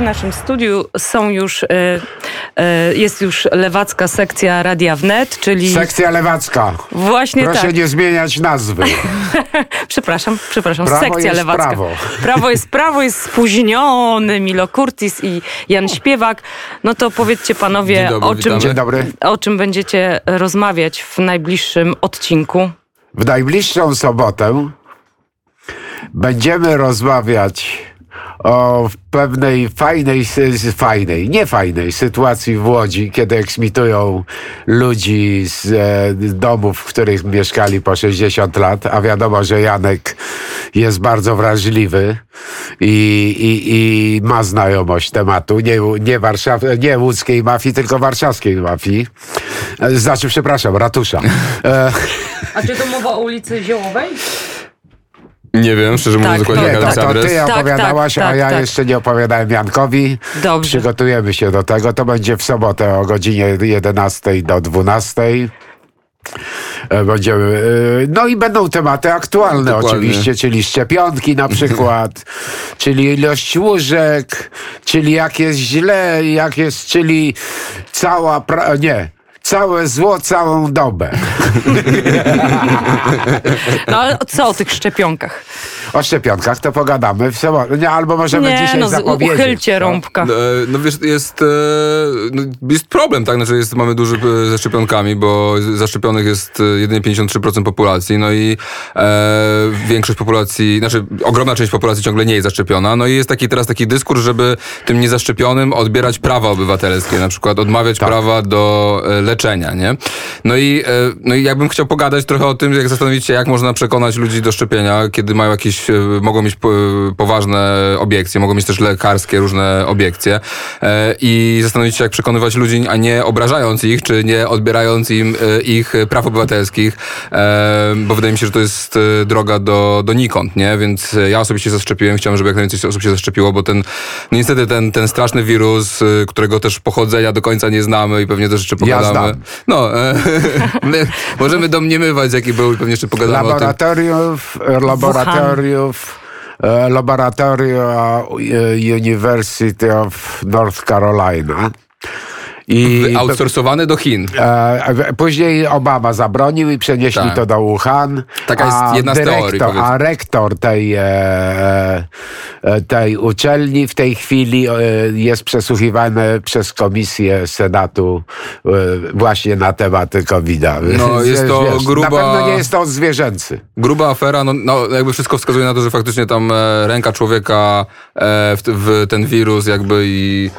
W naszym studiu są już, e, e, jest już lewacka sekcja Radia Wnet, czyli Sekcja lewacka. właśnie Proszę tak. nie zmieniać nazwy. Przepraszam, przepraszam, Prawo sekcja jest lewacka. prawo. Prawo jest prawo, jest spóźniony Milo Curtis i Jan Śpiewak. No to powiedzcie panowie, dobry, o, czym, witamy. Dzień dobry. o czym będziecie rozmawiać w najbliższym odcinku. W najbliższą sobotę będziemy rozmawiać o pewnej fajnej, fajnej, nie fajnej sytuacji w Łodzi, kiedy eksmitują ludzi z e, domów, w których mieszkali po 60 lat, a wiadomo, że Janek jest bardzo wrażliwy i, i, i ma znajomość tematu, nie, nie, Warszaw, nie łódzkiej mafii, tylko warszawskiej mafii. E, Znaczy, przepraszam, ratusza. E, A czy to mowa o ulicy Ziołowej? Nie wiem, szczerze mówiąc, Tak, dokładnie Nie, jaki to, jest to adres. ty Tak, opowiadałaś, tak, a tak, ja tak. jeszcze nie opowiadałem Jankowi. Dobrze. Przygotujemy się do tego. To będzie w sobotę o godzinie 11 do 12. E, Będziemy, e, no i będą tematy aktualne Dokładnie. oczywiście, czyli szczepionki na przykład, czyli ilość łóżek, czyli jak jest źle, jak jest, czyli cała, pra- nie, całe zło całą dobę. No ale co o tych szczepionkach? O szczepionkach to pogadamy w sobotę, nie, albo możemy Nie, dzisiaj no zapowiedzieć. uchylcie co? rąbka. E, No wiesz, jest, e, no, jest problem, tak? Znaczy jest, mamy duży e, ze szczepionkami, bo zaszczepionych jest e, jedynie 53% populacji, no i e, większość populacji, znaczy ogromna część populacji ciągle nie jest zaszczepiona, no i jest taki teraz taki dyskurs, żeby tym niezaszczepionym odbierać prawa obywatelskie, na przykład odmawiać Tak. prawa do leczenia, nie? No i, e, no i jakbym chciał pogadać trochę o tym, jak zastanowić się, jak można przekonać ludzi do szczepienia, kiedy mają jakieś, e, mogą mieć po, poważne obiekcje, mogą mieć też lekarskie różne obiekcje e, i zastanowić się, jak przekonywać ludzi, a nie obrażając ich, czy nie odbierając im e, ich praw obywatelskich, e, bo wydaje mi się, że to jest e, droga do, donikąd, nie? Więc e, ja osobiście zaszczepiłem, chciałem, żeby jak najwięcej osób się zaszczepiło, bo ten, no niestety ten, ten straszny wirus, e, którego też pochodzenia do końca nie znamy i pewnie też jeszcze Ja pogadamy. znam. No, e, my możemy domniemywać, jaki był i pewnie jeszcze pogadamy o tym. Laboratoriów, laboratoriów, e, laboratorium e, University of North Carolina. I Outsourcowany do Chin. e, później Obama zabronił i przenieśli Tak. to do Wuhan. Taka jest a jedna z teorii, powiedzmy. A rektor tej, e, e, tej uczelni w tej chwili e, jest przesłuchiwany przez komisję Senatu e, właśnie na tematy COVID-a. No, jest to gruba- Na pewno nie jest to zwierzęcy. Gruba afera, no, no jakby wszystko wskazuje na to, że faktycznie tam e, ręka człowieka e, w, w ten wirus jakby i...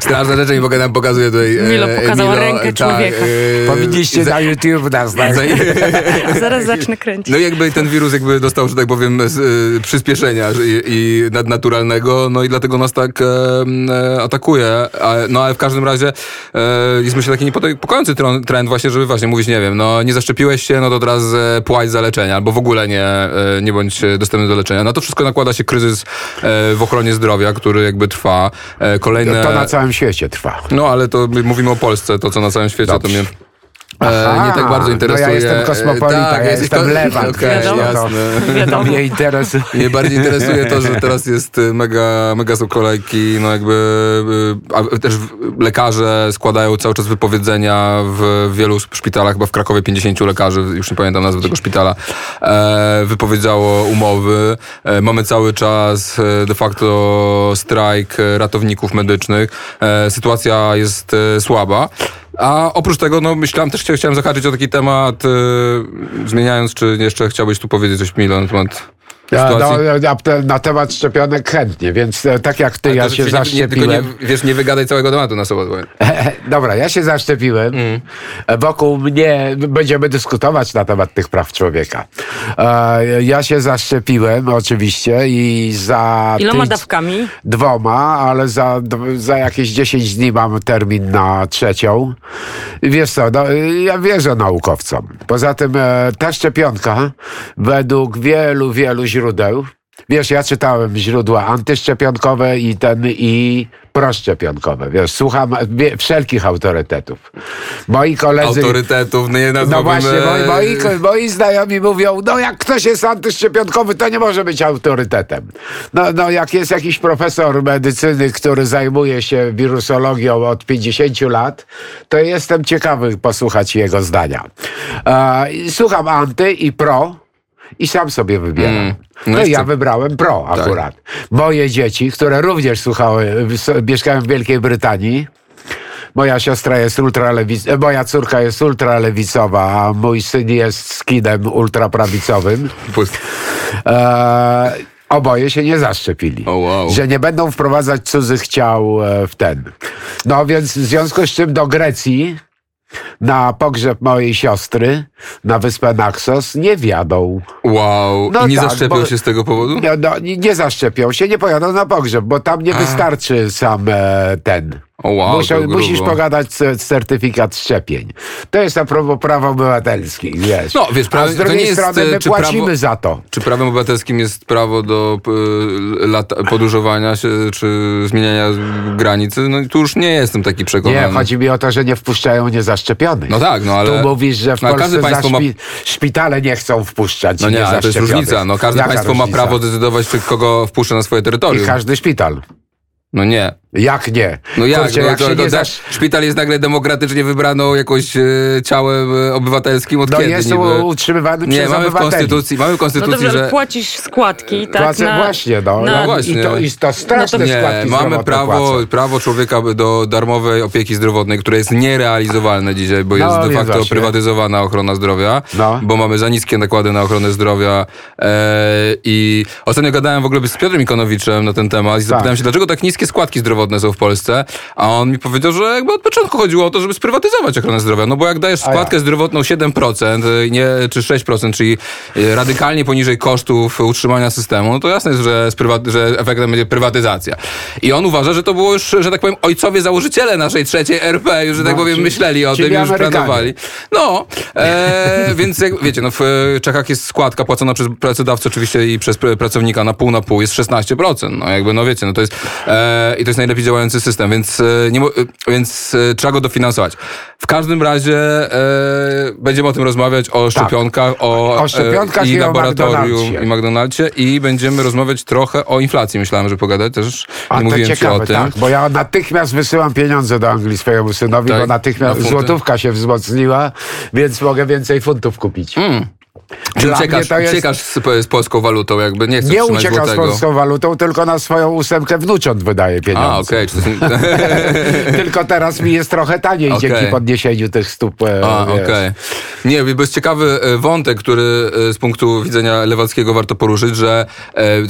Straszne rzeczy mi poka- nam pokazuje tutaj. e, Milo pokazał rękę tak, człowieka. e, Powinniście za- na YouTube nas Zaraz zacznę kręcić. No jakby ten wirus jakby dostał, że tak powiem, z, y, przyspieszenia i, i nadnaturalnego, no i dlatego nas tak e, e, atakuje. A, no ale w każdym razie e, jest myślę taki niepokojący trend właśnie, żeby właśnie mówić, nie wiem, no nie zaszczepiłeś się, no to teraz e, płać za leczenie, albo w ogóle nie, e, nie bądź e, dostępny do leczenia. Na to wszystko nakłada się kryzys e, w ochronie zdrowia, który jakby trwa. E, kolejne... To na całym świecie trwa. No ale to my mówimy o Polsce, to co na całym świecie, Dobrze. to mnie... Aha, E, nie tak bardzo interesuje. No ja jestem kosmopolita, E, ja jestem ko- no jasne. Wiadomo. To mnie interesuje. Mnie bardziej interesuje to, że teraz jest y, mega, mega są kolejki, no jakby y, a też lekarze składają cały czas wypowiedzenia w wielu szpitalach, chyba w Krakowie 50 lekarzy, już nie pamiętam nazwy tego szpitala, e, wypowiedziało umowy. E, mamy cały czas e, de facto strajk e, ratowników medycznych. E, sytuacja jest e, słaba. A oprócz tego, no myślałem, też chcia- chciałem zahaczyć o taki temat, e, zmieniając, czy jeszcze chciałbyś tu powiedzieć coś Milo na temat Ja, no, na, te- na temat szczepionek chętnie, więc e, tak jak ty, Ale ja to się nie, nie, zaszczepiłem. tylko nie, wiesz, nie wygadaj całego tematu na sobotę. Dobra, ja się zaszczepiłem. Mm. E, Wokół mnie będziemy dyskutować na temat tych praw człowieka. E, Ja się zaszczepiłem oczywiście i za. Iloma dawkami? Dwoma, ale za, za jakieś 10 dni mam termin na trzecią. I Wiesz co, no, ja wierzę naukowcom. Poza tym ta szczepionka według wielu, wielu źródeł Wiesz, ja czytałem źródła antyszczepionkowe i ten i proszczepionkowe. Wiesz, słucham wie, wszelkich autorytetów. Moi koledzy... Autorytetów, nie No nazwałbym... właśnie, moi, e, moi, moi znajomi mówią, no jak ktoś jest antyszczepionkowy, to nie może być autorytetem. No, no jak jest jakiś profesor medycyny, który zajmuje się wirusologią od 50 lat, to jestem ciekawy posłuchać jego zdania. E, słucham anty i pro i sam sobie wybieram. Mm. No, No i ja co? wybrałem pro akurat. Moje dzieci, które również słuchały, mieszkają w Wielkiej Brytanii, Moja siostra jest ultralewicowa, moja córka jest ultralewicowa, a mój syn jest skinem ultraprawicowym. Pust- E, oboje się nie zaszczepili. O, wow. Że nie będą wprowadzać cudzych ciał e, w ten. No więc w związku z czym do Grecji na pogrzeb mojej siostry na wyspę Naxos nie wjadą. Wow. No I nie tak, zaszczepią bo- się z tego powodu? No, no, nie, zaszczepią się, nie pojadą na pogrzeb, bo tam nie wystarczy sam e, ten. O, wow, grubo. musisz pogadać c- certyfikat szczepień. To jest a propos praw obywatelskich, wiesz. No, wiesz, A prawie- z drugiej jest, strony e, my płacimy prawo- za to. Czy prawem obywatelskim jest prawo do y, lata, podróżowania się, czy zmieniania granicy? No i tu już nie jestem taki przekonany. Nie, chodzi mi o to, że nie wpuszczają niezaszczepionych. No tak, no ale... Tu mówisz, że w no, Polsce państwo ma- szpi- szpitale nie chcą wpuszczać No nie, ale to jest różnica. No, każde Jaka państwo ma różnica? prawo decydować, czy kogo wpuszcza na swoje I terytorium. każdy szpital. No nie. Jak nie? No jak? Kurczę, no, jak to, się to, nie to, zasz... Szpital jest nagle demokratycznie wybraną jakoś e, ciałem e, obywatelskim od No kiedy jest niby? utrzymywany Nie, przez mamy w obywateli. konstytucji, mamy w No konstytucji, dobrze, ale że... płacisz składki, tak? Płacę na, właśnie, no. na- no właśnie. I, to, I to straszne No to- Nie, składki mamy prawo, płacę. prawo człowieka do darmowej opieki zdrowotnej, które jest nierealizowalne dzisiaj, bo No, jest de więc facto właśnie. prywatyzowana ochrona zdrowia, No. bo mamy za niskie nakłady na ochronę zdrowia e, i ostatnio gadałem w ogóle z Piotrem Ikonowiczem na ten temat i zapytałem się, dlaczego tak niskie składki zdrowotne są w Polsce, a on mi powiedział, że jakby od początku chodziło o to, żeby sprywatyzować ochronę zdrowia, no bo jak dajesz składkę zdrowotną 7%, e, nie, czy 6%, czyli e, radykalnie poniżej kosztów utrzymania systemu, no to jasne jest, że, że efektem będzie prywatyzacja. I on uważa, że to było już, że tak powiem, ojcowie założyciele naszej trzeciej RP, już, że tak No, powiem, ci- myśleli o czyli tym, już Amerykanie. planowali. No, e, więc jak wiecie, no w Czechach jest składka płacona przez pracodawcę oczywiście i przez pr- pracownika na pół na pół jest 16%. No jakby, no wiecie, no to jest e, i to jest najlepiej działający system, więc, e, nie, e, więc e, trzeba go dofinansować. W każdym razie e, będziemy o tym rozmawiać, o szczepionkach, o, O szczepionkach e, i o laboratorium i McDonaldzie i będziemy rozmawiać trochę o inflacji. Myślałem, że pogadać też. A nie mówiłem ci ciekawe, o tym. tak, bo ja natychmiast wysyłam pieniądze do Anglii swojemu synowi, Tak, bo natychmiast na złotówka się wzmocniła, więc mogę więcej funtów kupić. Czyli Dla uciekasz, jest- uciekasz z, z polską walutą, jakby nie chcesz Nie uciekam z polską walutą, tylko na swoją ósemkę wnucząt wydaje pieniądze. A, okej. czy jest- Tylko teraz mi jest trochę taniej Okej. dzięki podniesieniu tych stóp. e, A, okej. Nie, bo jest ciekawy e, wątek, który e, z punktu widzenia Lewackiego warto poruszyć, że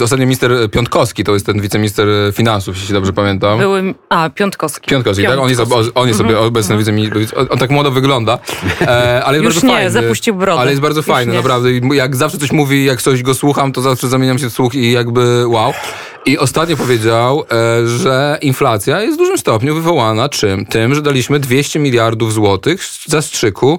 e, ostatnio minister Piątkowski, to jest ten wiceminister finansów, jeśli dobrze pamiętam. Były, a, Piątkowski. Piątkowski, tak? On jest, ob- on jest sobie obecny wiceminister, on, tak młodo wygląda, e, ale jest Już bardzo nie, fajny. zapuścił brodę. Ale jest bardzo Już fajny, nie. Naprawdę. Jak zawsze coś mówi, jak coś go słucham, to zawsze zamieniam się w słuch i jakby wow. I ostatnio powiedział, e, że inflacja jest w dużym stopniu wywołana czym? Tym, że daliśmy 200 miliardów złotych zastrzyku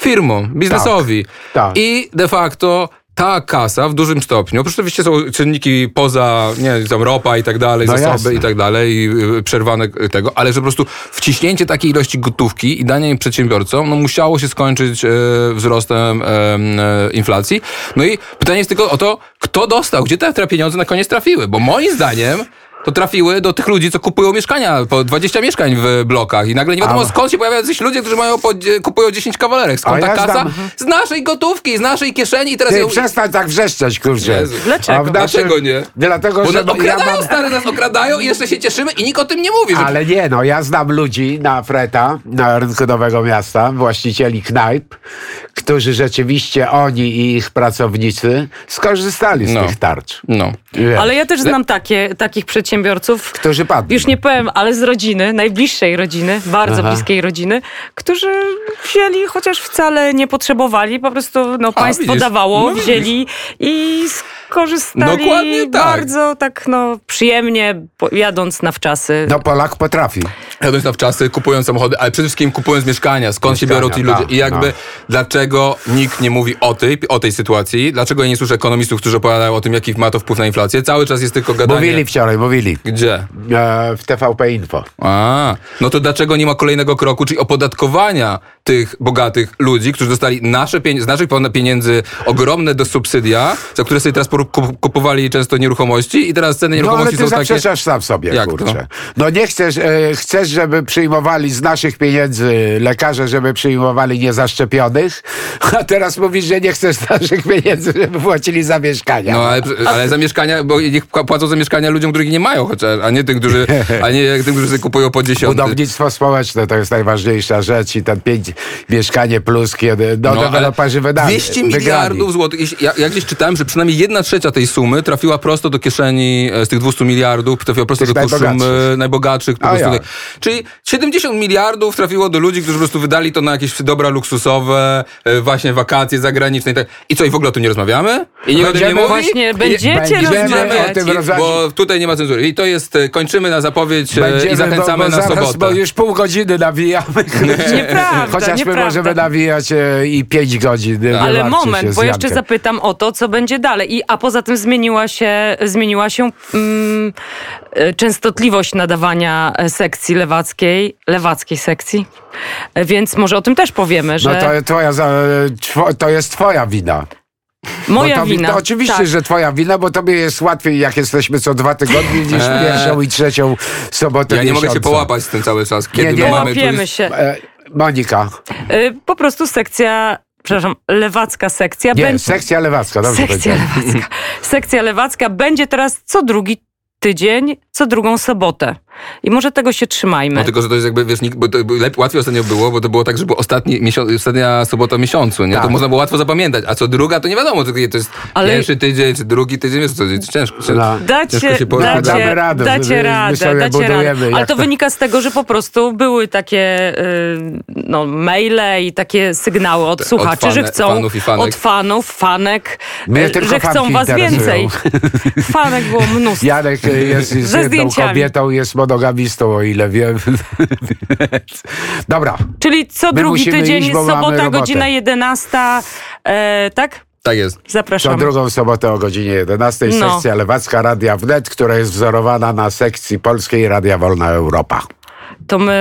firmom, biznesowi. tak. I de facto ta kasa w dużym stopniu, oprócz oczywiście są czynniki poza, nie tam ropa i tak dalej, No zasoby jasne. i tak dalej, i y, przerwane tego, ale że po prostu wciśnięcie takiej ilości gotówki i danie jej przedsiębiorcom, no musiało się skończyć e, wzrostem e, e, inflacji. No i pytanie jest tylko o to, kto dostał, gdzie te, te pieniądze na koniec trafiły, bo moim zdaniem to trafiły do tych ludzi, co kupują mieszkania, po 20 mieszkań w blokach i nagle nie wiadomo A- skąd się pojawiają jacyś ludzie, którzy mają po, kupują 10 kawalerek. Skąd ta ja kasa? znam- Z naszej gotówki, z naszej kieszeni i teraz Ty ją... przestań tak wrzeszczeć, kurczę. Jezu. Dlaczego? W Dlaczego nie? Dlatego, Bo że nas ja okradają, mam... stary, nas okradają i jeszcze się cieszymy i nikt o tym nie mówi. Że... Ale nie, no ja znam ludzi na Freta, na rynku Nowego Miasta, właścicieli knajp, którzy rzeczywiście oni i ich pracownicy skorzystali z No. tych tarcz. No. Wiesz. Ale ja też znam takie, takich przedsiębiorców, przedsiębiorców, Którzy padli. już nie powiem, ale z rodziny, najbliższej rodziny, bardzo Aha. bliskiej rodziny, którzy wzięli, chociaż wcale nie potrzebowali, po prostu no, państwo widzisz. dawało, No wzięli i skorzystali Dokładnie tak. bardzo tak no, przyjemnie, jadąc na wczasy. No Polak potrafi. Jadąc na wczasy, kupując samochody, ale przede wszystkim kupując mieszkania. Skąd się Mieszkania, biorą ci ludzie? tak, I jakby tak. dlaczego nikt nie mówi o tej, o tej sytuacji? Dlaczego ja nie słyszę ekonomistów, którzy opowiadają o tym, jaki ma to wpływ na inflację? Cały czas jest tylko gadanie. Mówili wczoraj, mówili. Gdzie? E, w TVP Info. A, no to dlaczego nie ma kolejnego kroku, czyli opodatkowania tych bogatych ludzi, którzy dostali nasze z naszych pieniędzy ogromne do subsydia, za które sobie teraz kupowali często nieruchomości i teraz ceny No ale nieruchomości ty są takie... zaprzeczasz sam sobie, Jak to? kurczę. No nie chcesz, e, chcesz, żeby przyjmowali z naszych pieniędzy lekarze, żeby przyjmowali niezaszczepionych, a teraz mówisz, że nie chcesz naszych pieniędzy, żeby płacili za mieszkania. No ale, ale za mieszkania, bo niech pła- płacą za mieszkania ludziom, których nie mają chociaż, a nie tym, którzy, a nie jak tym, którzy kupują po dziesiąty. Budownictwo społeczne to jest najważniejsza rzecz i ten pięć mieszkanie plus, kiedy no, ale deweloperzy wydali. 200 wygrali. miliardów złotych. Ja, ja gdzieś czytałem, że przynajmniej jedna trzecia tej sumy trafiła prosto do kieszeni e, z tych 200 miliardów, trafiła prosto Tych do koszum najbogatszych. najbogatszych. Po ja. Czyli 70 miliardów trafiło do ludzi, którzy po prostu wydali to na jakieś dobra luksusowe, e, właśnie wakacje zagraniczne i tak. I co, i w ogóle o tym nie rozmawiamy? I nie Będziemy nie mówi? Właśnie I- będziecie będziemy rozmawiać. o tym I, rozmawiać. bo tutaj nie ma cenzury. I to jest, e, kończymy na zapowiedź e, i zachęcamy bo, bo na zaraz, sobotę. Bo już pół godziny nawijamy. Nieprawda, Chociaż my nieprawda. możemy nawijać e, i pięć godzin. nie Ale moment, bo jeszcze zapytam o to, co będzie dalej. I, a poza tym zmieniła się, zmieniła się mm, częstotliwość nadawania sekcji lewackiej, lewackiej sekcji. Więc może o tym też powiemy, że No to, twoja, to jest twoja wina. Moja to, wina. To oczywiście, tak. że twoja wina, bo tobie jest łatwiej, jak jesteśmy co dwa tygodnie, niż Eee. pierwszą i trzecią sobotę Ja nie mogę się połapać z tym cały czas. Kiedy Nie, nie. my mamy tu Połapiemy jest- się. E, Monika. E, Po prostu sekcja, przepraszam, lewacka sekcja Nie, będzie... sekcja lewacka, dobrze Sekcja powiedziałem. lewacka. Sekcja lewacka będzie teraz co drugi tydzień, co drugą sobotę. I może tego się trzymajmy. No tylko, że to jest jakby, wiesz, nikt- bo to lepiej, łatwiej ostatnio było, bo to było tak, że było ostatni miesiąc, ostatnia sobota miesiącu, nie? To Tak. można było łatwo zapamiętać, a co druga, to nie wiadomo, to, to jest Ale- pierwszy tydzień, czy drugi tydzień, wiesz, to jest ciężko. No. ciężko Dacie, się pogadać. dacie, Damy radę, dacie my radę, dacie radę. Ale to to- wynika z tego, że po prostu były takie y, no, maile i takie sygnały od słuchaczy, fane- że chcą fanów i fanek. od fanów, fanek, Mnie y, że chcą was interesują. więcej. Fanek było mnóstwo. Janek jest, jest jedną zdjęciami. kobietą, jest monogamistą, o ile wiem. Dobra. Czyli co My drugi tydzień, iść, sobota, godzina 11, e, tak? Tak jest. Co Zapraszamy. drugą sobotę o godzinie 11 No. sekcja lewacka Radia Wnet, która jest wzorowana na sekcji polskiej Radia Wolna Europa. To my